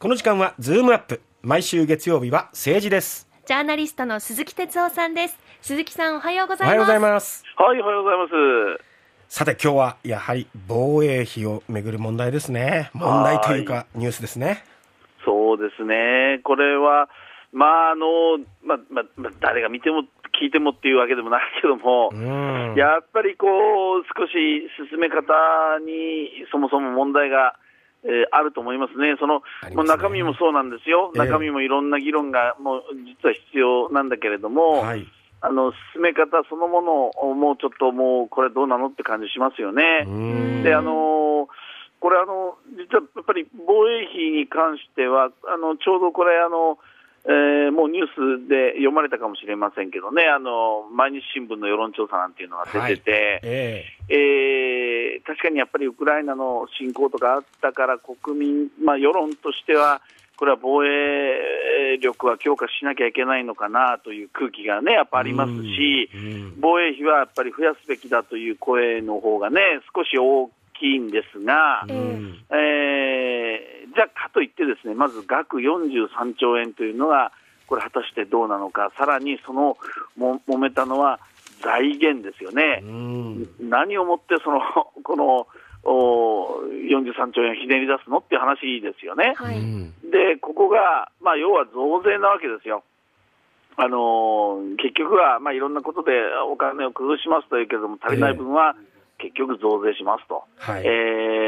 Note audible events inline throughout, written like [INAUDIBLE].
この時間はズームアップ。毎週月曜日は政治です。ジャーナリストの鈴木哲夫さんです。鈴木さんおはようございます。おはようございます。はい、おはようございます。さて今日はやはり防衛費をめぐる問題ですね。問題というかニュースですね。そうですね、これは、まああのまあまあまあ、誰が見ても聞いてもっていうわけでもないけども、うん。やっぱりこう少し進め方にそもそも問題が、えーあると思いますね、そのね。もう中身もそうなんですよ、ええ。中身もいろんな議論がもう実は必要なんだけれども、はい。あの進め方そのものをもうちょっともうこれどうなのって感じしますよね。うん。であのこれあの、実はやっぱり防衛費に関しては、あのちょうどこれあの、えーもうニュースで読まれたかもしれませんけどね、あの毎日新聞の世論調査なんていうのが出てて、ええ。ー確かにやっぱりウクライナの侵攻とかあったから、国民、まあ、世論としては、これは防衛力は強化しなきゃいけないのかなという空気がね、やっぱありますし、うん防衛費はやっぱり増やすべきだという声の方がね、少し大きいんですが、えーじゃあ、かといってですね、まず額43兆円というのが、これ果たしてどうなのか、さらにそのも揉めたのは財源ですよね。うん何をもってその、[LAUGHS] この、お43兆円をひねり出すのっていう話ですよね。はい、うんで、ここが、まあ、要は増税なわけですよ。あのー結局は、まあ、いろんなことでお金を崩しますというけれども、足りない分は結局増税しますと。はいえーで、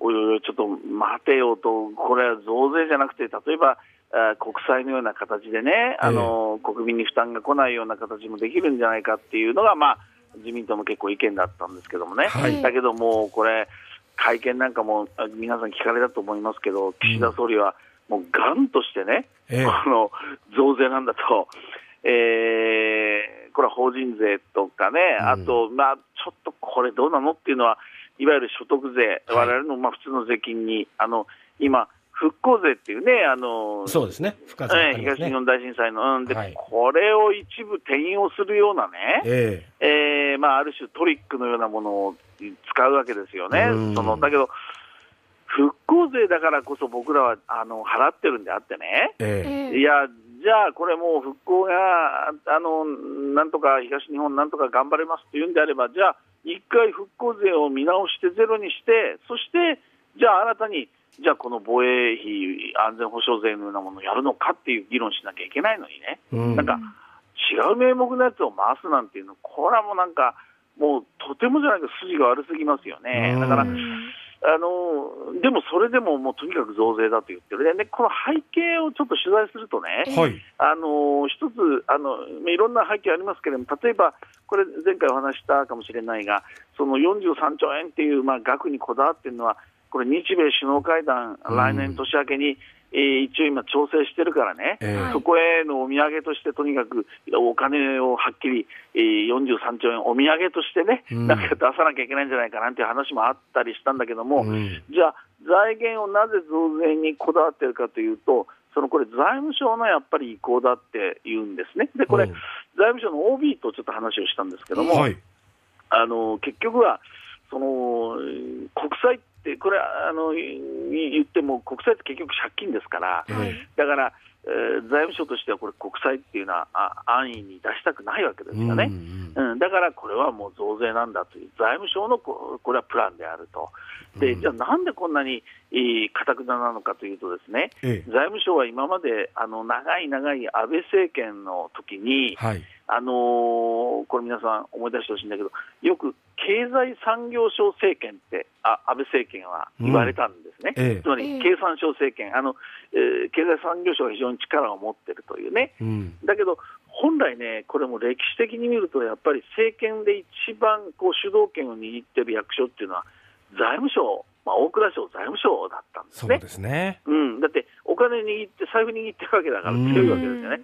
おいおいちょっと待てよと、これは増税じゃなくて、例えば、あ国債のような形でね、あの国民に負担が来ないような形もできるんじゃないかっていうのが、まあ、自民党の結構意見だったんですけどもね、はい。だけどもうこれ、会見なんかもあ皆さん聞かれたと思いますけど、岸田総理はもうがんとしてね、ええ。この増税なんだと、えーこれは法人税とかね、うん。あと、まあ、ちょっとこれどうなのっていうのは、いわゆる所得税、はい。我々のまあ普通の税金に、あの今、復興税っていうね、あのそうですね。深さがあえー東日本大震災の、うんではい。これを一部転用するようなね、ええ。ーまあ、ある種トリックのようなものを使うわけですよね。うん。そのだけど復興税だからこそ僕らはあの払ってるんであってね、ええ。えいや、じゃあこれもう復興があのなんとか東日本なんとか頑張れますっていうんであれば、じゃあ一回復興税を見直してゼロにして、そしてじゃあ新たに、じゃあこの防衛費、安全保障税のようなものをやるのかっていう議論しなきゃいけないのにね。うんなんか違う名目のやつを回すなんていうの、これはもうなんか、もうとてもじゃないけど、筋が悪すぎますよね。うんだから、うんあのでもそれでももうとにかく増税だと言ってる、でね、この背景をちょっと取材するとね、はい。あの一つあの、いろんな背景ありますけれども、例えば、これ、前回お話ししたかもしれないが、その43兆円っていう、まあ、額にこだわっているのは、これ、日米首脳会談、うん。来年年明けに、えー一応今、調整してるからね、ええ。はい。そこへのお土産として、とにかくお金をはっきり、えー43兆円、お土産としてね、うん。なんか出さなきゃいけないんじゃないかなんていう話もあったりしたんだけども、うん。じゃあ、財源をなぜ増税にこだわっているかというと、そのこれ、財務省のやっぱり意向だって言うんですね。で、これ、うん。財務省の OB とちょっと話をしたんですけども、はい。あの結局は、その国債って、これあの、い言っても、国債って結局借金ですから、えだから、えー財務省としてはこれ、国債っていうのはあ安易に出したくないわけですよね。うんうん、だからこれはもう増税なんだという、財務省のここれはプランであると、でうん。じゃあ、なんでこんなにかたくななのかというと、ですねええ。財務省は今まであの長い長い安倍政権の時に、はい。あのーこれ、皆さん思い出してほしいんだけど、よく経済産業省政権って、あ安倍政権は言われたんですね、ええ。つまり経産省政権、あのえー経済産業省が非常に力を持ってるというね。うん。だけど、本来ね、これも歴史的に見ると、やっぱり政権で一番こう主導権を握ってる役所っていうのは、財務省、まあ、大蔵省財務省だったんですね。そうですね。うん、だって、お金握って、財布握ってるわけだから強いわけですよね。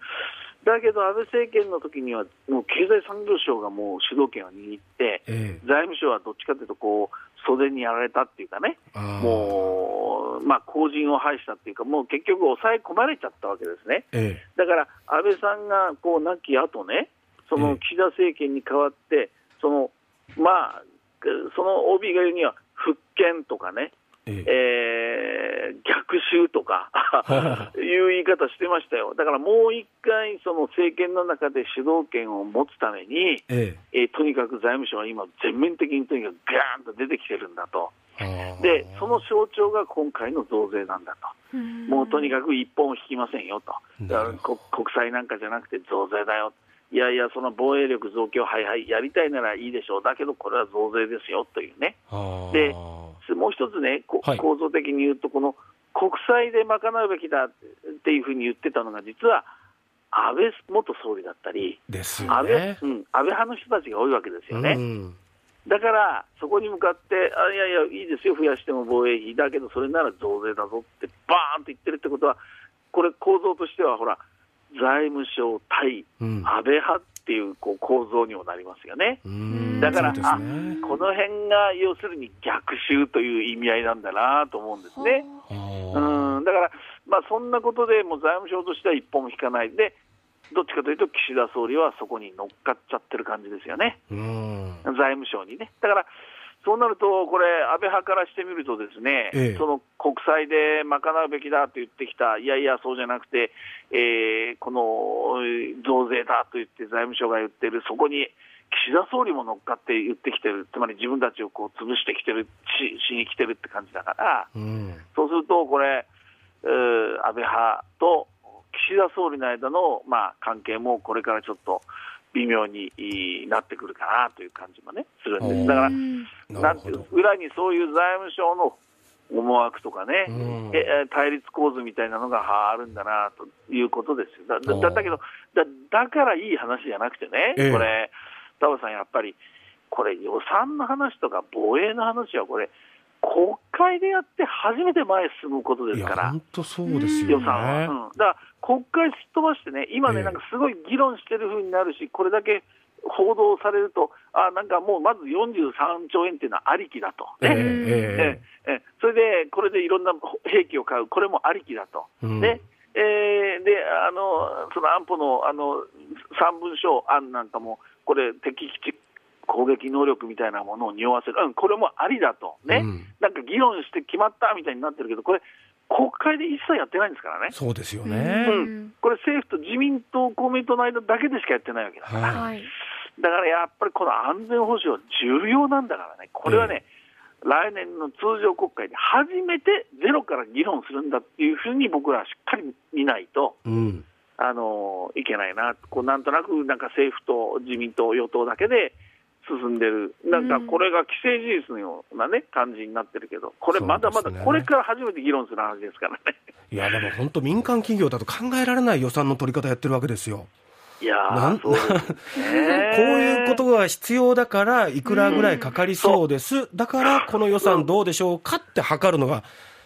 だけど、安倍政権の時には、もう経済産業省がもう主導権を握って、ええ。財務省はどっちかというと、こう、袖にやられたっていうかね、もう、まあ、後陣を排したっていうか、もう結局抑え込まれちゃったわけですね。えだから安倍さんがこう亡き後ね、そええ。の岸田政権に代わって、そのまあ、その OB が言うには、復権とかね、ええ。ー逆襲とか [LAUGHS] いう言い方してましたよ、だからもう一回、その政権の中で主導権を持つために、ええ。ーとにかく財務省は今、全面的にとにかくガーンと出てきてるんだと、えでその象徴が今回の増税なんだと、もうとにかかく一本を引きませんよと、国債なんかじゃなくて増税だよ、いやいや、その防衛力増強、はいはい、やりたいならいいでしょう、だけどこれは増税ですよというね。でもう一つね、こはい構造的に言うと、この国債で賄うべきだっていうふうに言ってたのが、実は安倍元総理だったり、ですよ安倍,、ね。うん、安倍派の人たちが多いわけですよね。うんだから、そこに向かって、あいやいや、いいですよ、増やしても防衛費、だけどそれなら増税だぞって、バーンと言ってるってことは、これ、構造としては、ほら、財務省対うん安倍派っていうこう構造にもなりますよね。うん。だからね。この辺が要するに逆襲という意味合いなんだなと思うんですね。うん。だから、まあ、そんなことでもう財務省としては一歩も引かない。で、どっちかというと、岸田総理はそこに乗っかっちゃってる感じですよね、うん。財務省にね。だからそうなると、これ、安倍派からしてみると、ですね、ええ。その国債で賄うべきだと言ってきた、いやいや、そうじゃなくて、えーこのえー増税だと言って財務省が言ってる、そこに岸田総理も乗っかって言ってきてる、つまり自分たちをこう潰してきてるし、しに来てるって感じだから、うん。そうすると、これ、えー安倍派と岸田総理の間の、まあ、関係もこれからちょっと微妙になってくるかなという感じもね、するんです。だから、なんていう裏にそういう財務省の思惑とかね、うん。ええ対立構図みたいなのがはあるんだなということですよ。だだけどだ、だからいい話じゃなくてね、ええ。これ、田尾さん、やっぱり、これ、予算の話とか防衛の話は、これ、国会でやって初めて前へ進むことですから。本当そうですよ予算は、ねうん、だから国会すっ飛ばしてね、今ね、ええ。なんかすごい議論してる風になるし、これだけ報道されると、あなんかもうまず43兆円っていうのはありきだと、ねえええ。えええ。それでこれでいろんな兵器を買う、これもありきだと、えうん。ね。えーであのその安保のあの3文書案なんかも、これ、敵基地攻撃能力みたいなものを匂わせる、うん、これもありだと、ね、うん。なんか議論して決まったみたいになってるけど、これ、国会で一切やってないんですからね。そうですようねん。これ、政府と自民党、公明党の間だけでしかやってないわけだから、はい。はい。だからやっぱりこの安全保障、重要なんだからね、これはね、来年の通常国会で初めてゼロから議論するんだっていうふうに僕らはしっかり見ないと、うん。あのいけないな、こうなんとなくなんか政府と自民党、与党だけで進んでる、なんかこれが既成事実のような、ね、感じになってるけど、これ、まだまだこれから初めて議論する話ですからね。いやでも本当民間企業だと考えられない予算の取り方やってるわけですよ。いやなんー、そ。[LAUGHS] こういうことが必要だから、いくらぐらいかかりそうです、だからこの予算どうでしょうかって測るのが、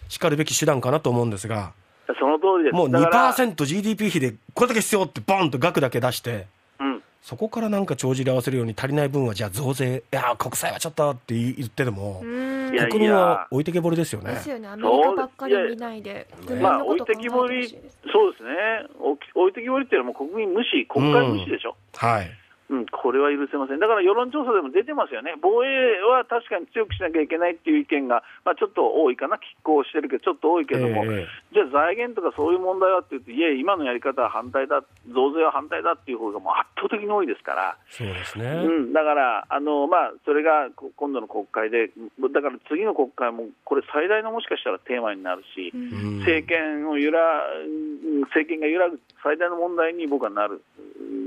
しかるべき手段かなと思うんですが、その通りです。もうだから。2%GDP 比でこれだけ必要って、ボンと額だけ出して、うんそこからなんか帳尻合わせるように足りない分は、じゃあ増税、いや、国債はちょっとって言ってでも、国民は置いてけぼりですよねで。すよね。アメリカばっかり見ないで、まあ、の置いてほてきぼり。そうですね、置いてきぼりっていうのはもう国民無視、国会無視でしょ、はい。うんこれは許せません、だから世論調査でも出てますよね、防衛は確かに強くしなきゃいけないっていう意見が、まあ、ちょっと多いかな、拮抗してるけど、ちょっと多いけども、ええ。じゃあ財源とかそういう問題はって言って、いや、今のやり方は反対だ、増税は反対だっていう方がもう圧倒的に多いですから。そうですね。うん、だから、あのまあ、それがこ今度の国会で、だから次の国会も、これ、最大のもしかしたらテーマになるし、うん。政権を揺ら、うん政権が揺らぐ最大の問題に僕はなる。うん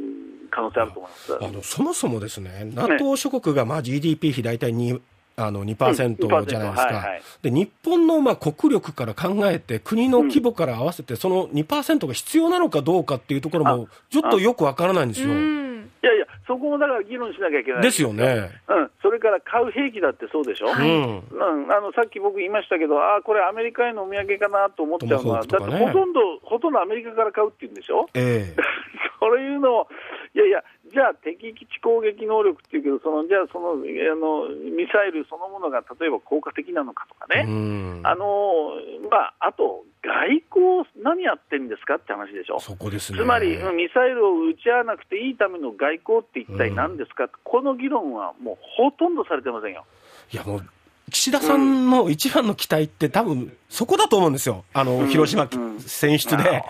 可能性あると思います。あのそもそもですね、NATO 諸国がまあ GDP 比大体2、あの2%じゃないですか。はいはい、で日本のまあ国力から考えて、国の規模から合わせて、その2%が必要なのかどうかっていうところも、ちょっとよくわからないんですよ。うん。いやいや、そこもだから議論しなきゃいけない。ですよね。うん、それから買う兵器だってそうでしょ、はいうん。うん、あのさっき僕言いましたけど、ああ、これ、アメリカへのお土産かなと思っちゃうのは、だってほとんど、ほとんどアメリカから買うって言うんでしょ、ええ。[LAUGHS] そういうのを、いやいや、じゃあ、敵基地攻撃能力っていうけど、そのじゃあそのあの、ミサイルそのものが例えば効果的なのかとかね、うんあのまあ、あと、外交、何やってんですかって話でしょ。そこですね。つまり、うんミサイルを撃ち合わなくていいための外交って一体何ですか、この議論はもうほとんどされてませんよ。いやもう岸田さんの一番の期待って多分そこだと思うんですよ。あの、広島選出で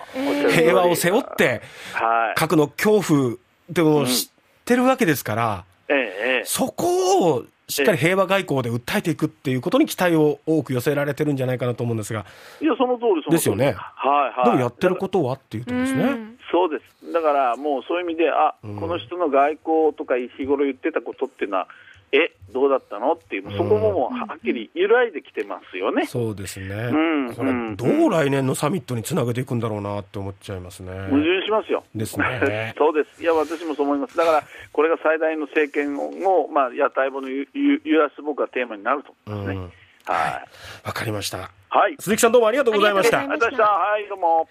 平和を背負って、はい。核の恐怖っていうのを知ってるわけですから、ええ、ええ。そこをしっかり平和外交で訴えていくっていうことに期待を多く寄せられてるんじゃないかなと思うんですが、いや、その通り、その通り。ですよねはい、はい。でもやってることはっていうとですね。うんそうです。だからもうそういう意味で、あ、うんこの人の外交とか日頃言ってたことっていうのは、え、どうだったの？っていう、そこももうはっきり揺らいできてますよね。そうですね。んこれ、どう来年のサミットにつなげていくんだろうなって思っちゃいますね。矛盾しますよ。ですね [LAUGHS] そうです。いや、私もそう思います。だから、これが最大の政権を、まあ、屋台骨をゆゆ揺らす僕はテーマになると思いますね。うんはい。わかりました。はい。鈴木さんどうもありがとうございました。ありがとうございました。はい、どうも。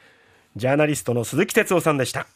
ジャーナリストの鈴木哲夫さんでした。